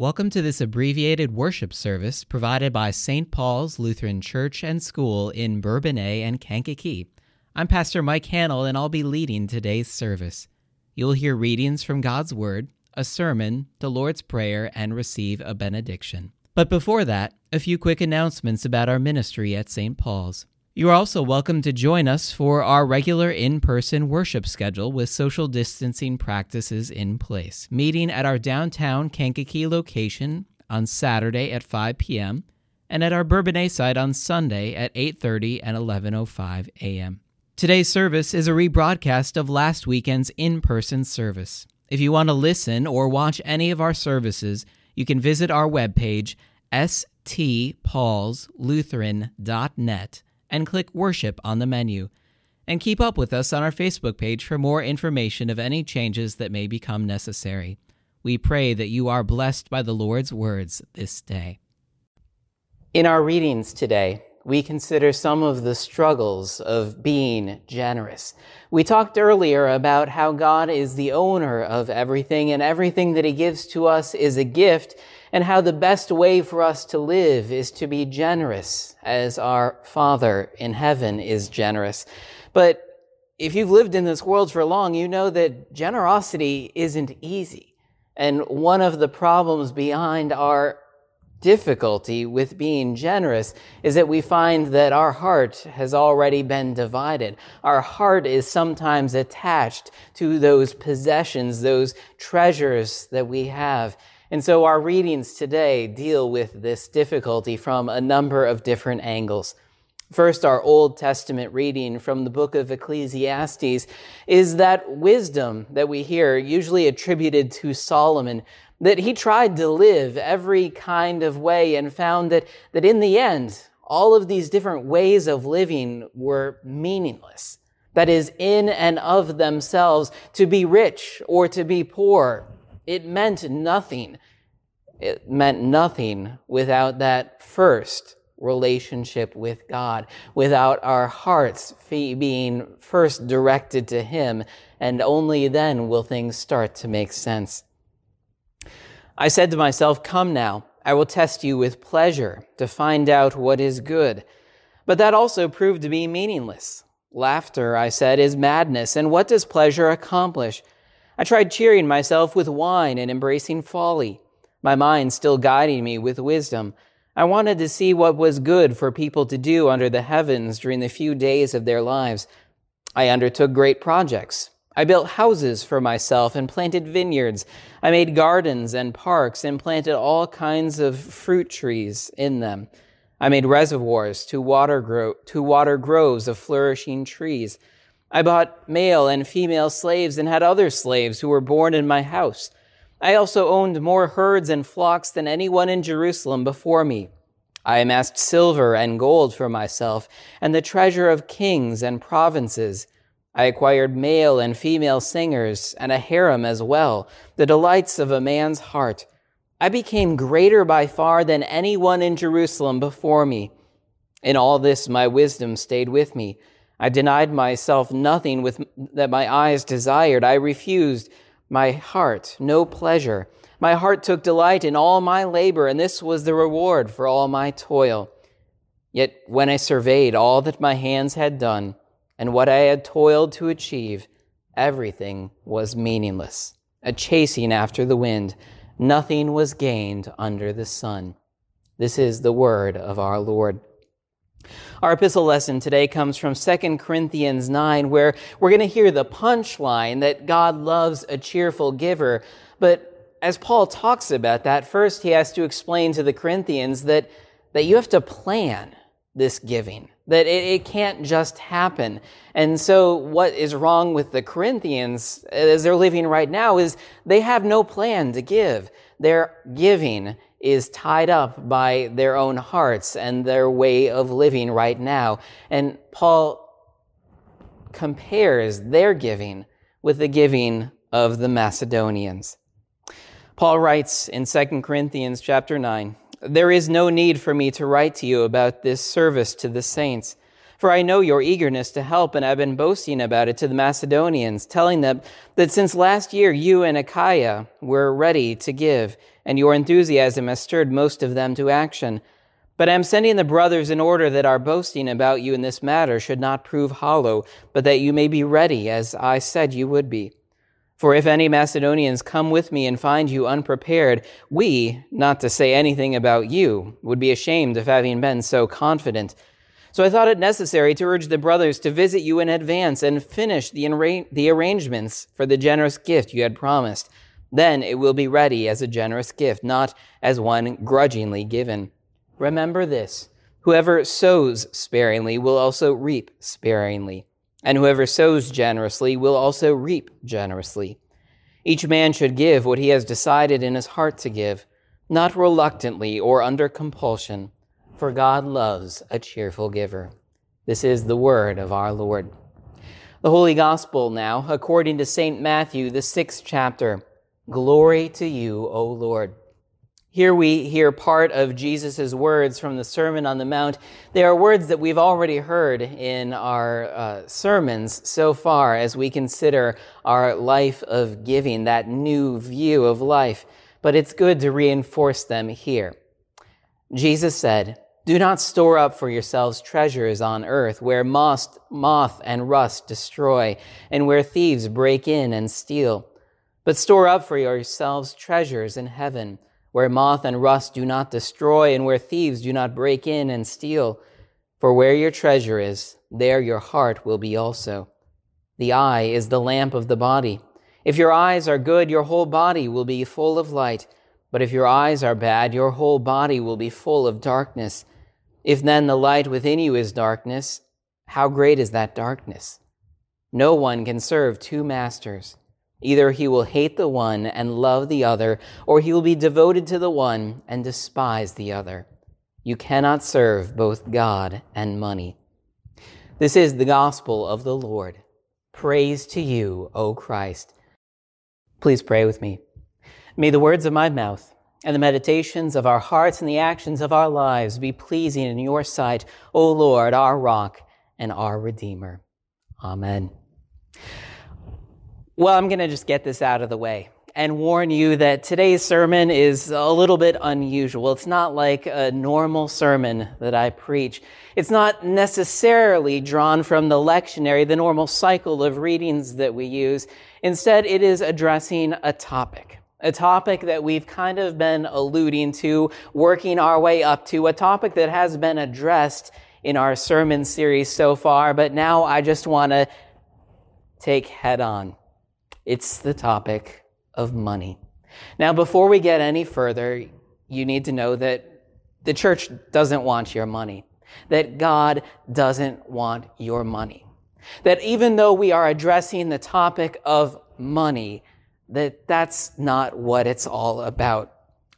Welcome to this abbreviated worship service provided by St. Paul's Lutheran Church and School in Bourbonnais and Kankakee. I'm Pastor Mike Hannell, and I'll be leading today's service. You'll hear readings from God's Word, a sermon, the Lord's Prayer, and receive a benediction. But before that, a few quick announcements about our ministry at St. Paul's. You are also welcome to join us for our regular in person worship schedule with social distancing practices in place, meeting at our downtown Kankakee location on Saturday at 5 p.m. and at our Bourbonnais site on Sunday at 8:30 and 11:05 a.m. Today's service is a rebroadcast of last weekend's in-person service. If you want to listen or watch any of our services, you can visit our webpage stpaulslutheran.net and click Worship on the menu. And keep up with us on our Facebook page for more information of any changes that may become necessary. We pray that you are blessed by the Lord's words this day. In our readings today, we consider some of the struggles of being generous. We talked earlier about how God is the owner of everything and everything that He gives to us is a gift and how the best way for us to live is to be generous as our Father in heaven is generous. But if you've lived in this world for long, you know that generosity isn't easy. And one of the problems behind our difficulty with being generous is that we find that our heart has already been divided. Our heart is sometimes attached to those possessions, those treasures that we have. And so our readings today deal with this difficulty from a number of different angles. First, our Old Testament reading from the book of Ecclesiastes is that wisdom that we hear, usually attributed to Solomon, that he tried to live every kind of way and found that, that in the end, all of these different ways of living were meaningless. That is, in and of themselves, to be rich or to be poor, it meant nothing. It meant nothing without that first relationship with God, without our hearts being first directed to Him, and only then will things start to make sense. I said to myself, Come now, I will test you with pleasure to find out what is good. But that also proved to be meaningless. Laughter, I said, is madness, and what does pleasure accomplish? I tried cheering myself with wine and embracing folly, my mind still guiding me with wisdom. I wanted to see what was good for people to do under the heavens during the few days of their lives. I undertook great projects. I built houses for myself and planted vineyards. I made gardens and parks and planted all kinds of fruit trees in them. I made reservoirs to water, gro- to water groves of flourishing trees. I bought male and female slaves and had other slaves who were born in my house. I also owned more herds and flocks than anyone in Jerusalem before me. I amassed silver and gold for myself and the treasure of kings and provinces. I acquired male and female singers and a harem as well, the delights of a man's heart. I became greater by far than anyone in Jerusalem before me. In all this, my wisdom stayed with me I denied myself nothing with, that my eyes desired. I refused my heart no pleasure. My heart took delight in all my labor, and this was the reward for all my toil. Yet when I surveyed all that my hands had done and what I had toiled to achieve, everything was meaningless, a chasing after the wind. Nothing was gained under the sun. This is the word of our Lord. Our epistle lesson today comes from 2 Corinthians 9, where we're going to hear the punchline that God loves a cheerful giver. But as Paul talks about that, first he has to explain to the Corinthians that, that you have to plan this giving, that it, it can't just happen. And so what is wrong with the Corinthians as they're living right now is they have no plan to give. Their giving is tied up by their own hearts and their way of living right now. And Paul compares their giving with the giving of the Macedonians. Paul writes in 2 Corinthians chapter 9, There is no need for me to write to you about this service to the saints, For I know your eagerness to help, and I've been boasting about it to the Macedonians, telling them that since last year you and Achaia were ready to give, and your enthusiasm has stirred most of them to action. But I am sending the brothers in order that our boasting about you in this matter should not prove hollow, but that you may be ready, as I said you would be. For if any Macedonians come with me and find you unprepared, we, not to say anything about you, would be ashamed of having been so confident. So I thought it necessary to urge the brothers to visit you in advance and finish the, arra- the arrangements for the generous gift you had promised. Then it will be ready as a generous gift, not as one grudgingly given. Remember this whoever sows sparingly will also reap sparingly, and whoever sows generously will also reap generously. Each man should give what he has decided in his heart to give, not reluctantly or under compulsion for God loves a cheerful giver. This is the word of our Lord. The Holy Gospel now, according to St. Matthew, the sixth chapter. Glory to you, O Lord. Here we hear part of Jesus' words from the Sermon on the Mount. They are words that we've already heard in our uh, sermons so far as we consider our life of giving, that new view of life. But it's good to reinforce them here. Jesus said, do not store up for yourselves treasures on earth where moth, moth and rust destroy and where thieves break in and steal. But store up for yourselves treasures in heaven where moth and rust do not destroy and where thieves do not break in and steal. For where your treasure is, there your heart will be also. The eye is the lamp of the body. If your eyes are good, your whole body will be full of light. But if your eyes are bad, your whole body will be full of darkness. If then the light within you is darkness, how great is that darkness? No one can serve two masters. Either he will hate the one and love the other, or he will be devoted to the one and despise the other. You cannot serve both God and money. This is the gospel of the Lord. Praise to you, O Christ. Please pray with me. May the words of my mouth and the meditations of our hearts and the actions of our lives be pleasing in your sight, O Lord, our rock and our Redeemer. Amen. Well, I'm going to just get this out of the way and warn you that today's sermon is a little bit unusual. It's not like a normal sermon that I preach. It's not necessarily drawn from the lectionary, the normal cycle of readings that we use. Instead, it is addressing a topic a topic that we've kind of been alluding to, working our way up to, a topic that has been addressed in our sermon series so far, but now I just want to take head on. It's the topic of money. Now, before we get any further, you need to know that the church doesn't want your money, that God doesn't want your money. That even though we are addressing the topic of money, that that's not what it's all about.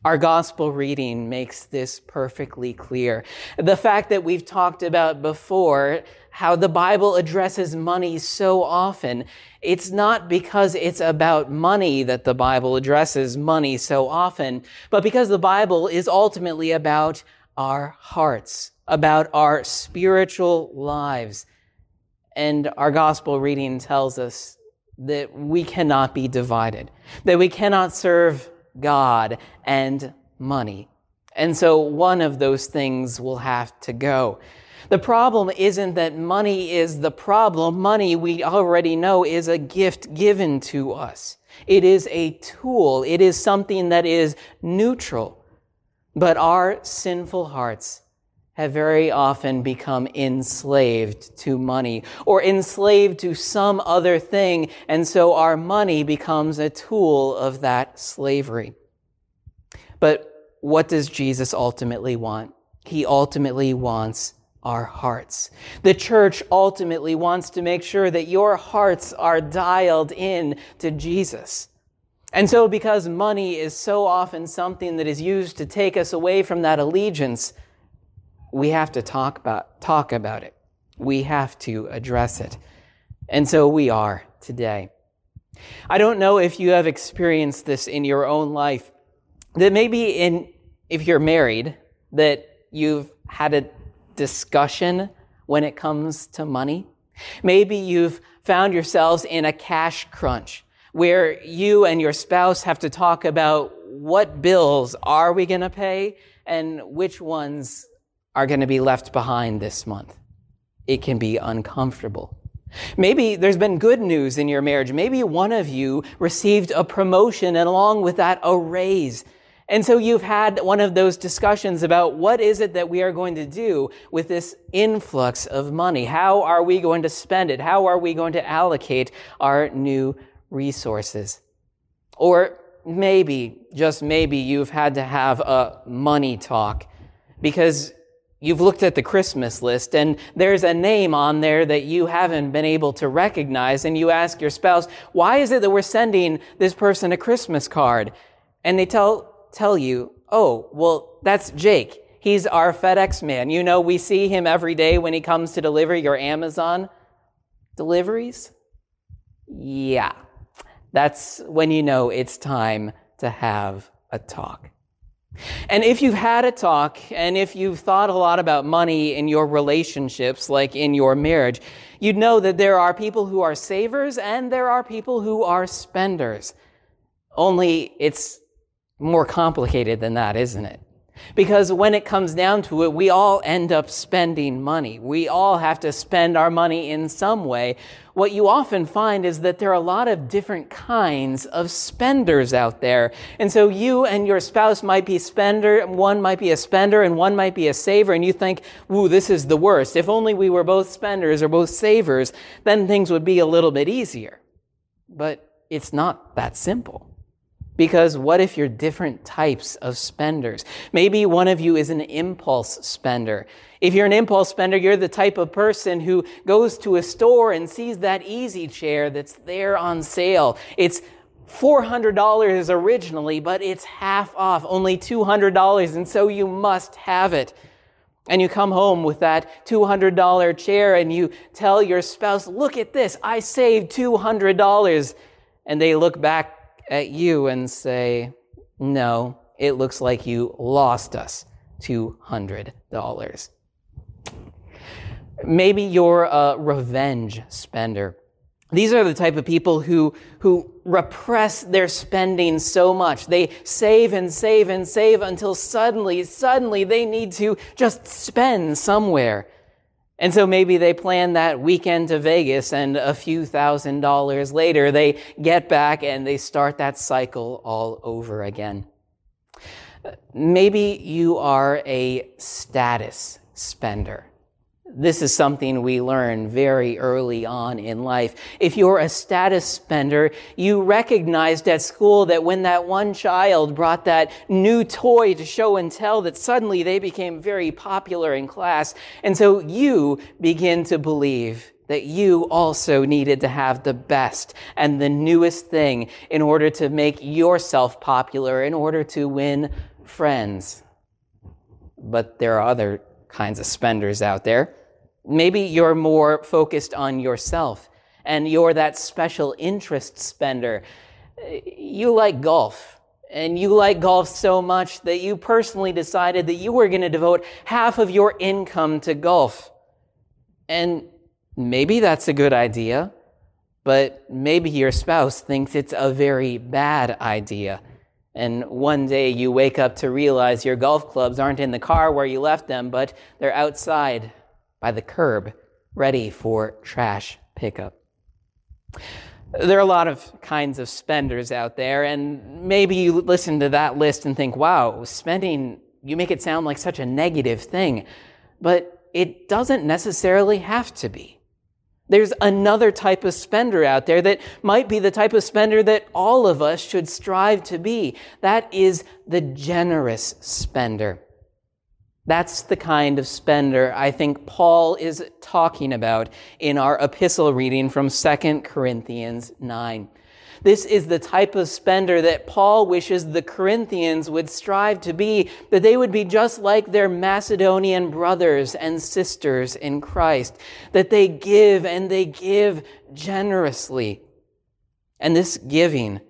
Our gospel reading makes this perfectly clear. The fact that we've talked about before, how the Bible addresses money so often, it's not because it's about money that the Bible addresses money so often, but because the Bible is ultimately about our hearts, about our spiritual lives. And our gospel reading tells us that we cannot be divided, that we cannot serve God and money. And so one of those things will have to go. The problem isn't that money is the problem. Money, we already know, is a gift given to us. It is a tool. It is something that is neutral. But our sinful hearts have very often become enslaved to money or enslaved to some other thing. And so our money becomes a tool of that slavery. But what does Jesus ultimately want? He ultimately wants our hearts. The church ultimately wants to make sure that your hearts are dialed in to Jesus. And so, because money is so often something that is used to take us away from that allegiance, we have to talk about, talk about it. We have to address it. And so we are today. I don't know if you have experienced this in your own life, that maybe in, if you're married, that you've had a discussion when it comes to money. Maybe you've found yourselves in a cash crunch where you and your spouse have to talk about what bills are we going to pay and which ones are going to be left behind this month. It can be uncomfortable. Maybe there's been good news in your marriage. Maybe one of you received a promotion and along with that a raise. And so you've had one of those discussions about what is it that we are going to do with this influx of money? How are we going to spend it? How are we going to allocate our new resources? Or maybe, just maybe, you've had to have a money talk because You've looked at the Christmas list and there's a name on there that you haven't been able to recognize and you ask your spouse, why is it that we're sending this person a Christmas card? And they tell, tell you, oh, well, that's Jake. He's our FedEx man. You know, we see him every day when he comes to deliver your Amazon deliveries. Yeah. That's when you know it's time to have a talk. And if you've had a talk and if you've thought a lot about money in your relationships, like in your marriage, you'd know that there are people who are savers and there are people who are spenders. Only it's more complicated than that, isn't it? Because when it comes down to it, we all end up spending money. We all have to spend our money in some way. What you often find is that there are a lot of different kinds of spenders out there. And so you and your spouse might be spender, one might be a spender and one might be a saver, and you think, woo, this is the worst. If only we were both spenders or both savers, then things would be a little bit easier. But it's not that simple. Because what if you're different types of spenders? Maybe one of you is an impulse spender. If you're an impulse spender, you're the type of person who goes to a store and sees that easy chair that's there on sale. It's $400 originally, but it's half off, only $200, and so you must have it. And you come home with that $200 chair and you tell your spouse, look at this, I saved $200. And they look back at you and say, No, it looks like you lost us $200. Maybe you're a revenge spender. These are the type of people who, who repress their spending so much. They save and save and save until suddenly, suddenly they need to just spend somewhere. And so maybe they plan that weekend to Vegas and a few thousand dollars later they get back and they start that cycle all over again. Maybe you are a status spender. This is something we learn very early on in life. If you're a status spender, you recognized at school that when that one child brought that new toy to show and tell, that suddenly they became very popular in class. And so you begin to believe that you also needed to have the best and the newest thing in order to make yourself popular, in order to win friends. But there are other kinds of spenders out there. Maybe you're more focused on yourself and you're that special interest spender. You like golf and you like golf so much that you personally decided that you were going to devote half of your income to golf. And maybe that's a good idea, but maybe your spouse thinks it's a very bad idea. And one day you wake up to realize your golf clubs aren't in the car where you left them, but they're outside by the curb, ready for trash pickup. There are a lot of kinds of spenders out there, and maybe you listen to that list and think, wow, spending, you make it sound like such a negative thing. But it doesn't necessarily have to be. There's another type of spender out there that might be the type of spender that all of us should strive to be. That is the generous spender. That's the kind of spender I think Paul is talking about in our epistle reading from 2 Corinthians 9. This is the type of spender that Paul wishes the Corinthians would strive to be, that they would be just like their Macedonian brothers and sisters in Christ, that they give and they give generously. And this giving,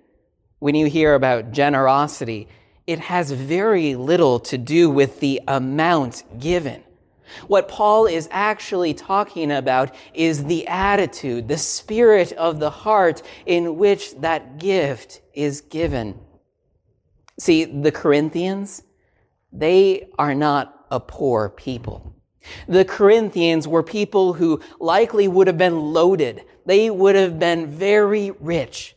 when you hear about generosity, it has very little to do with the amount given. What Paul is actually talking about is the attitude, the spirit of the heart in which that gift is given. See, the Corinthians, they are not a poor people. The Corinthians were people who likely would have been loaded. They would have been very rich.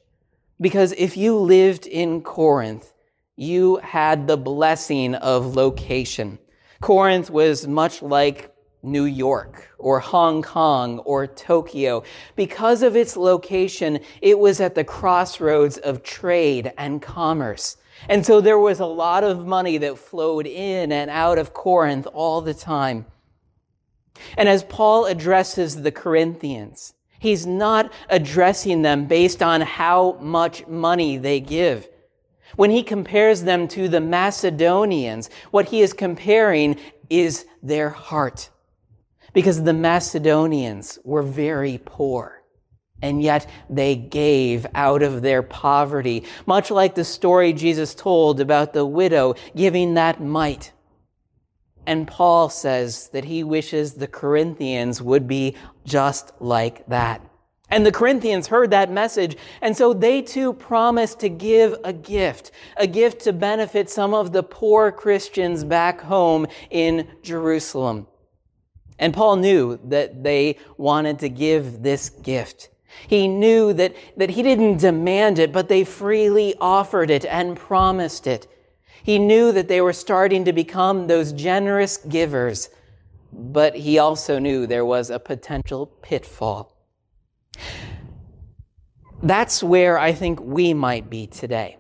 Because if you lived in Corinth, you had the blessing of location. Corinth was much like New York or Hong Kong or Tokyo. Because of its location, it was at the crossroads of trade and commerce. And so there was a lot of money that flowed in and out of Corinth all the time. And as Paul addresses the Corinthians, he's not addressing them based on how much money they give. When he compares them to the Macedonians, what he is comparing is their heart. Because the Macedonians were very poor. And yet they gave out of their poverty, much like the story Jesus told about the widow giving that mite. And Paul says that he wishes the Corinthians would be just like that. And the Corinthians heard that message, and so they too promised to give a gift, a gift to benefit some of the poor Christians back home in Jerusalem. And Paul knew that they wanted to give this gift. He knew that, that he didn't demand it, but they freely offered it and promised it. He knew that they were starting to become those generous givers, but he also knew there was a potential pitfall. That's where I think we might be today.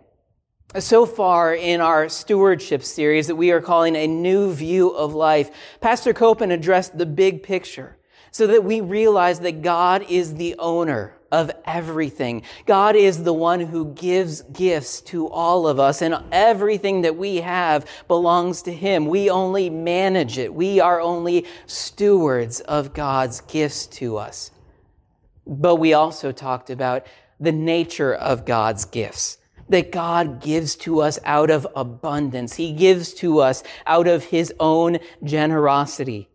So far in our stewardship series that we are calling a new view of life, Pastor Copen addressed the big picture so that we realize that God is the owner of everything. God is the one who gives gifts to all of us, and everything that we have belongs to Him. We only manage it. We are only stewards of God's gifts to us. But we also talked about the nature of God's gifts. That God gives to us out of abundance. He gives to us out of His own generosity.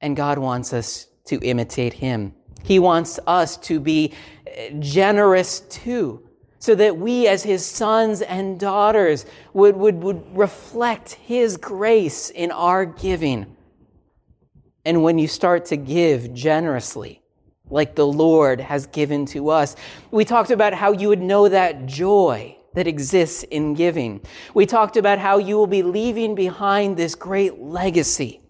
And God wants us to imitate Him. He wants us to be eh, generous too, so that we as His sons and daughters would, would, would reflect His grace in our giving. And when you start to give generously, like the Lord has given to us. We talked about how you would know that joy that exists in giving. We talked about how you will be leaving behind this great legacy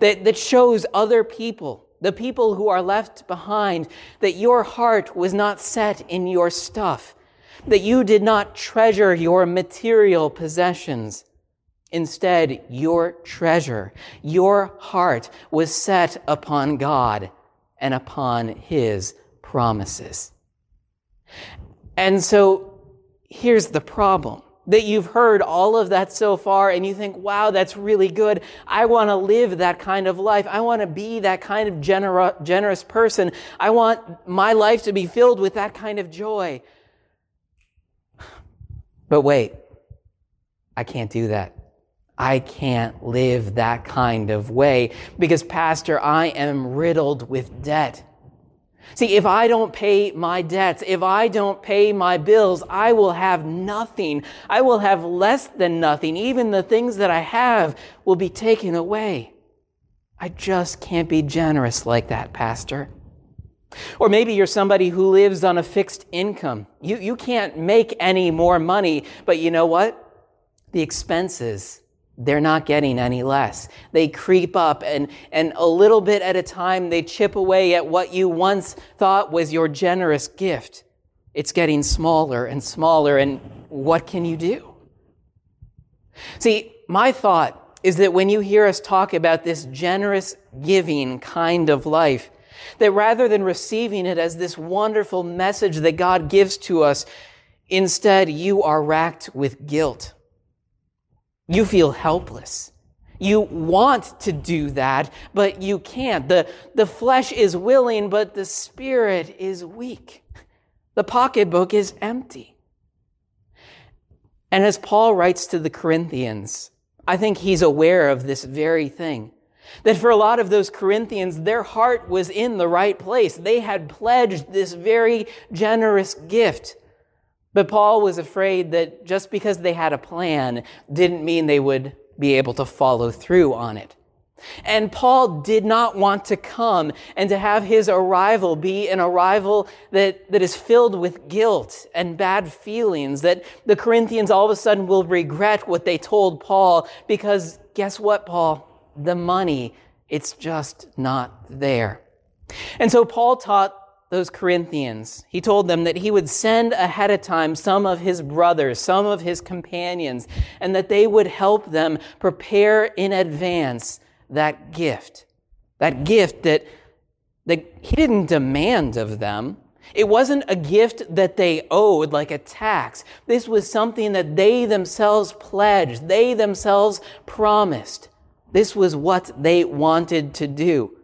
that, that shows other people, the people who are left behind, that your heart was not set in your stuff, that you did not treasure your material possessions. Instead, your treasure, your heart was set upon God and upon his promises. And so here's the problem that you've heard all of that so far and you think, wow, that's really good. I want to live that kind of life. I want to be that kind of gener- generous person. I want my life to be filled with that kind of joy. But wait, I can't do that. I can't live that kind of way because, Pastor, I am riddled with debt. See, if I don't pay my debts, if I don't pay my bills, I will have nothing. I will have less than nothing. Even the things that I have will be taken away. I just can't be generous like that, Pastor. Or maybe you're somebody who lives on a fixed income. You, you can't make any more money, but you know what? The expenses they're not getting any less. They creep up and, and a little bit at a time, they chip away at what you once thought was your generous gift. It's getting smaller and smaller, and what can you do? See, my thought is that when you hear us talk about this generous giving kind of life, that rather than receiving it as this wonderful message that God gives to us, instead you are racked with guilt you feel helpless. You want to do that, but you can't. The, the flesh is willing, but the spirit is weak. The pocketbook is empty. And as Paul writes to the Corinthians, I think he's aware of this very thing. That for a lot of those Corinthians, their heart was in the right place. They had pledged this very generous gift. But Paul was afraid that just because they had a plan didn't mean they would be able to follow through on it. And Paul did not want to come and to have his arrival be an arrival that, that is filled with guilt and bad feelings, that the Corinthians all of a sudden will regret what they told Paul because guess what, Paul? The money, it's just not there. And so Paul taught those Corinthians, he told them that he would send ahead of time some of his brothers, some of his companions, and that they would help them prepare in advance that gift. That gift that, that he didn't demand of them. It wasn't a gift that they owed like a tax. This was something that they themselves pledged, they themselves promised. This was what they wanted to do.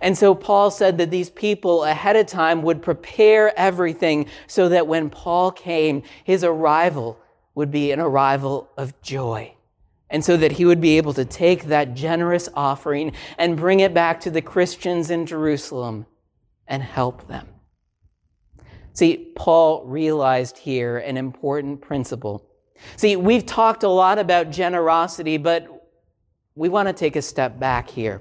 And so Paul said that these people ahead of time would prepare everything so that when Paul came, his arrival would be an arrival of joy. And so that he would be able to take that generous offering and bring it back to the Christians in Jerusalem and help them. See, Paul realized here an important principle. See, we've talked a lot about generosity, but we want to take a step back here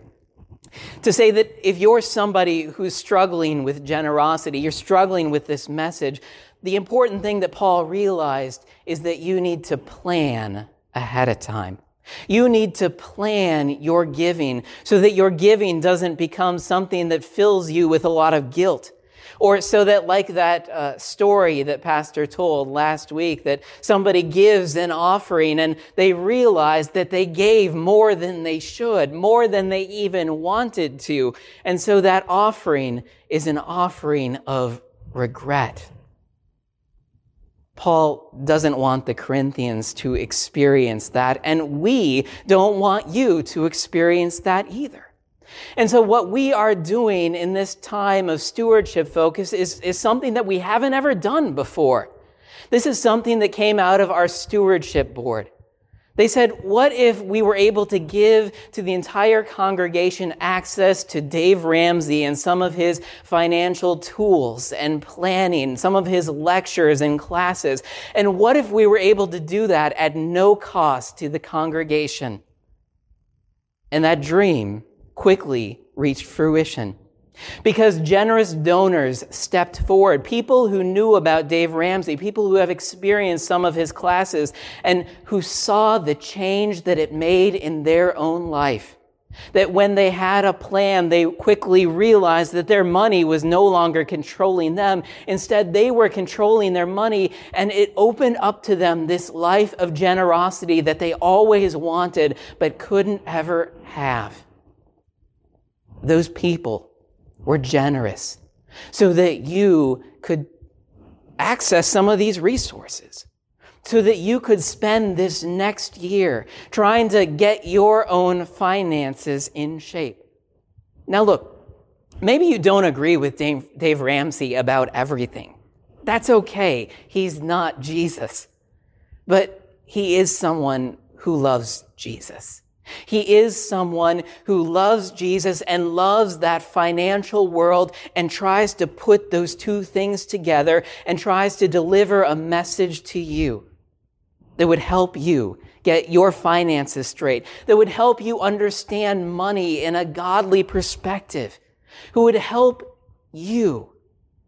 to say that if you're somebody who's struggling with generosity, you're struggling with this message, the important thing that Paul realized is that you need to plan ahead of time. You need to plan your giving so that your giving doesn't become something that fills you with a lot of guilt. Or so that, like that uh, story that Pastor told last week, that somebody gives an offering and they realize that they gave more than they should, more than they even wanted to. And so that offering is an offering of regret. Paul doesn't want the Corinthians to experience that, and we don't want you to experience that either. And so what we are doing in this time of stewardship focus is, is something that we haven't ever done before. This is something that came out of our stewardship board. They said, what if we were able to give to the entire congregation access to Dave Ramsey and some of his financial tools and planning, some of his lectures and classes? And what if we were able to do that at no cost to the congregation? And that dream quickly reached fruition. Because generous donors stepped forward, people who knew about Dave Ramsey, people who have experienced some of his classes, and who saw the change that it made in their own life. That when they had a plan, they quickly realized that their money was no longer controlling them. Instead, they were controlling their money, and it opened up to them this life of generosity that they always wanted but couldn't ever have those people were generous so that you could access some of these resources, so that you could spend this next year trying to get your own finances in shape. Now, look, maybe you don't agree with Dave, Dave Ramsey about everything. That's okay. He's not Jesus. But he is someone who loves Jesus. He is someone who loves Jesus and loves that financial world and tries to put those two things together and tries to deliver a message to you that would help you get your finances straight, that would help you understand money in a godly perspective, who would help you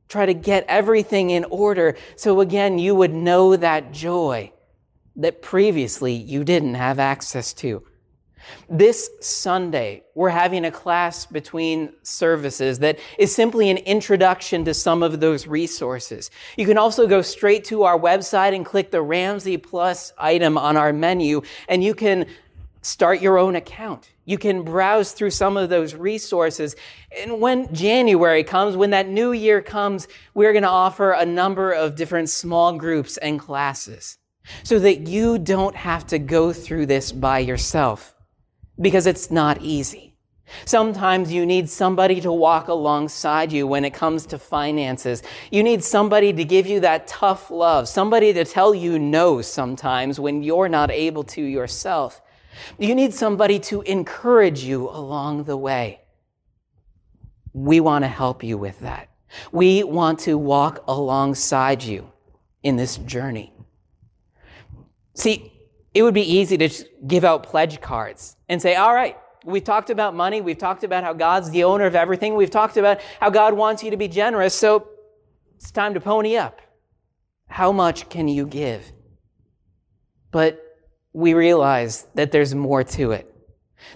try to get everything in order so again you would know that joy that previously you didn't have access to. This Sunday, we're having a class between services that is simply an introduction to some of those resources. You can also go straight to our website and click the Ramsey Plus item on our menu, and you can start your own account. You can browse through some of those resources. And when January comes, when that new year comes, we're going to offer a number of different small groups and classes so that you don't have to go through this by yourself because it's not easy. Sometimes you need somebody to walk alongside you when it comes to finances. You need somebody to give you that tough love, somebody to tell you no sometimes when you're not able to yourself. You need somebody to encourage you along the way. We want to help you with that. We want to walk alongside you in this journey. See, it would be easy to give out pledge cards and say, all right, we've talked about money. We've talked about how God's the owner of everything. We've talked about how God wants you to be generous. So it's time to pony up. How much can you give? But we realize that there's more to it.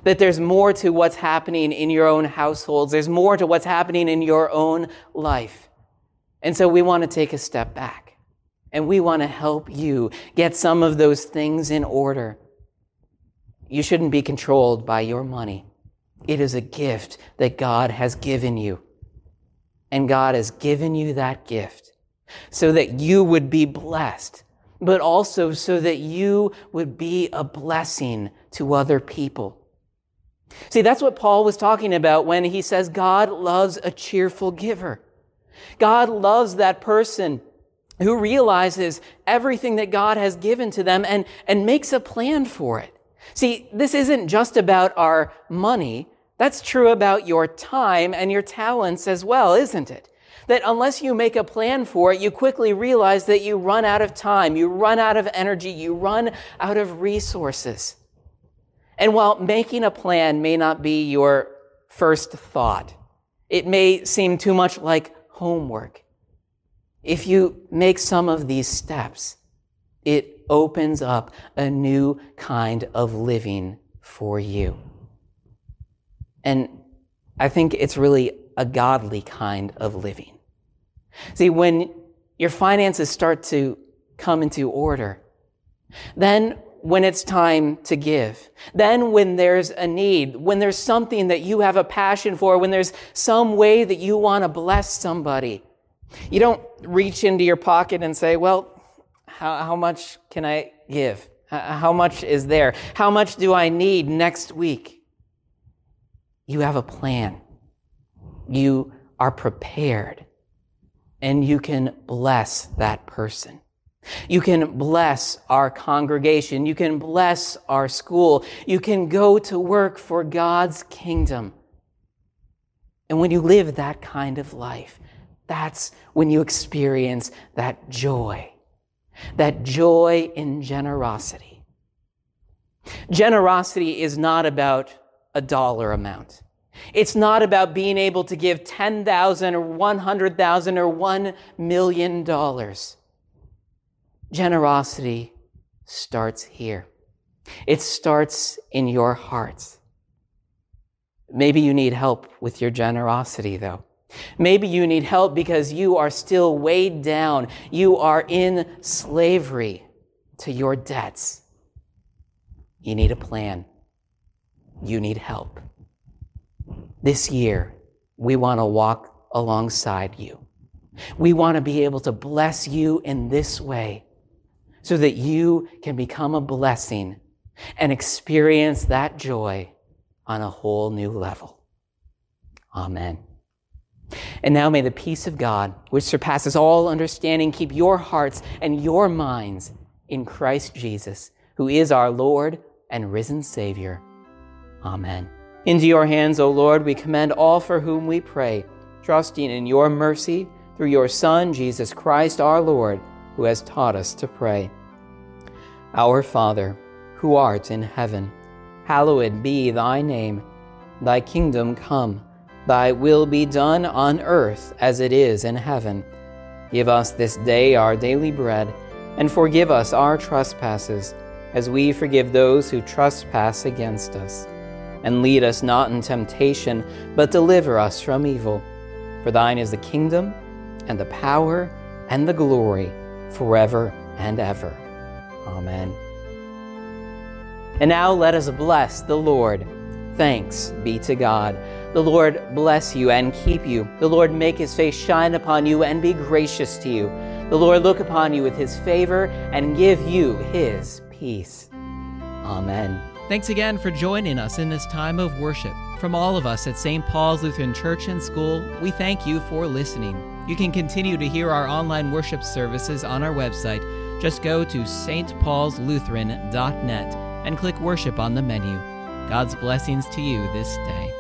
That there's more to what's happening in your own households. There's more to what's happening in your own life. And so we want to take a step back. And we want to help you get some of those things in order. You shouldn't be controlled by your money. It is a gift that God has given you. And God has given you that gift so that you would be blessed, but also so that you would be a blessing to other people. See, that's what Paul was talking about when he says God loves a cheerful giver. God loves that person who realizes everything that God has given to them and, and makes a plan for it. See, this isn't just about our money. That's true about your time and your talents as well, isn't it? That unless you make a plan for it, you quickly realize that you run out of time, you run out of energy, you run out of resources. And while making a plan may not be your first thought, it may seem too much like homework. If you make some of these steps, it opens up a new kind of living for you. And I think it's really a godly kind of living. See, when your finances start to come into order, then when it's time to give. Then when there's a need, when there's something that you have a passion for, when there's some way that you want to bless somebody, you don't reach into your pocket and say, well, how, how much can I give? How much is there? How much do I need next week? You have a plan. You are prepared and you can bless that person. You can bless our congregation. You can bless our school. You can go to work for God's kingdom. And when you live that kind of life, that's when you experience that joy, that joy in generosity. Generosity is not about a dollar amount. It's not about being able to give 10,000 or 100,000 or 1 million dollars. Generosity starts here. It starts in your hearts. Maybe you need help with your generosity, though. Maybe you need help because you are still weighed down. You are in slavery to your debts. You need a plan. You need help. This year, we want to walk alongside you. We want to be able to bless you in this way so that you can become a blessing and experience that joy on a whole new level. Amen. And now may the peace of God, which surpasses all understanding, keep your hearts and your minds in Christ Jesus, who is our Lord and risen Savior. Amen. Into your hands, O Lord, we commend all for whom we pray, trusting in your mercy through your Son, Jesus Christ our Lord, who has taught us to pray. Our Father, who art in heaven, hallowed be thy name. Thy kingdom come, thy will be done on earth as it is in heaven. Give us this day our daily bread, and forgive us our trespasses, as we forgive those who trespass against us. And lead us not in temptation, but deliver us from evil. For thine is the kingdom, and the power, and the glory, forever and ever. Amen. And now let us bless the Lord. Thanks be to God. The Lord bless you and keep you. The Lord make his face shine upon you and be gracious to you. The Lord look upon you with his favor and give you his peace. Amen. Thanks again for joining us in this time of worship. From all of us at St. Paul's Lutheran Church and School, we thank you for listening. You can continue to hear our online worship services on our website. Just go to stpaulslutheran.net and click Worship on the menu. God's blessings to you this day.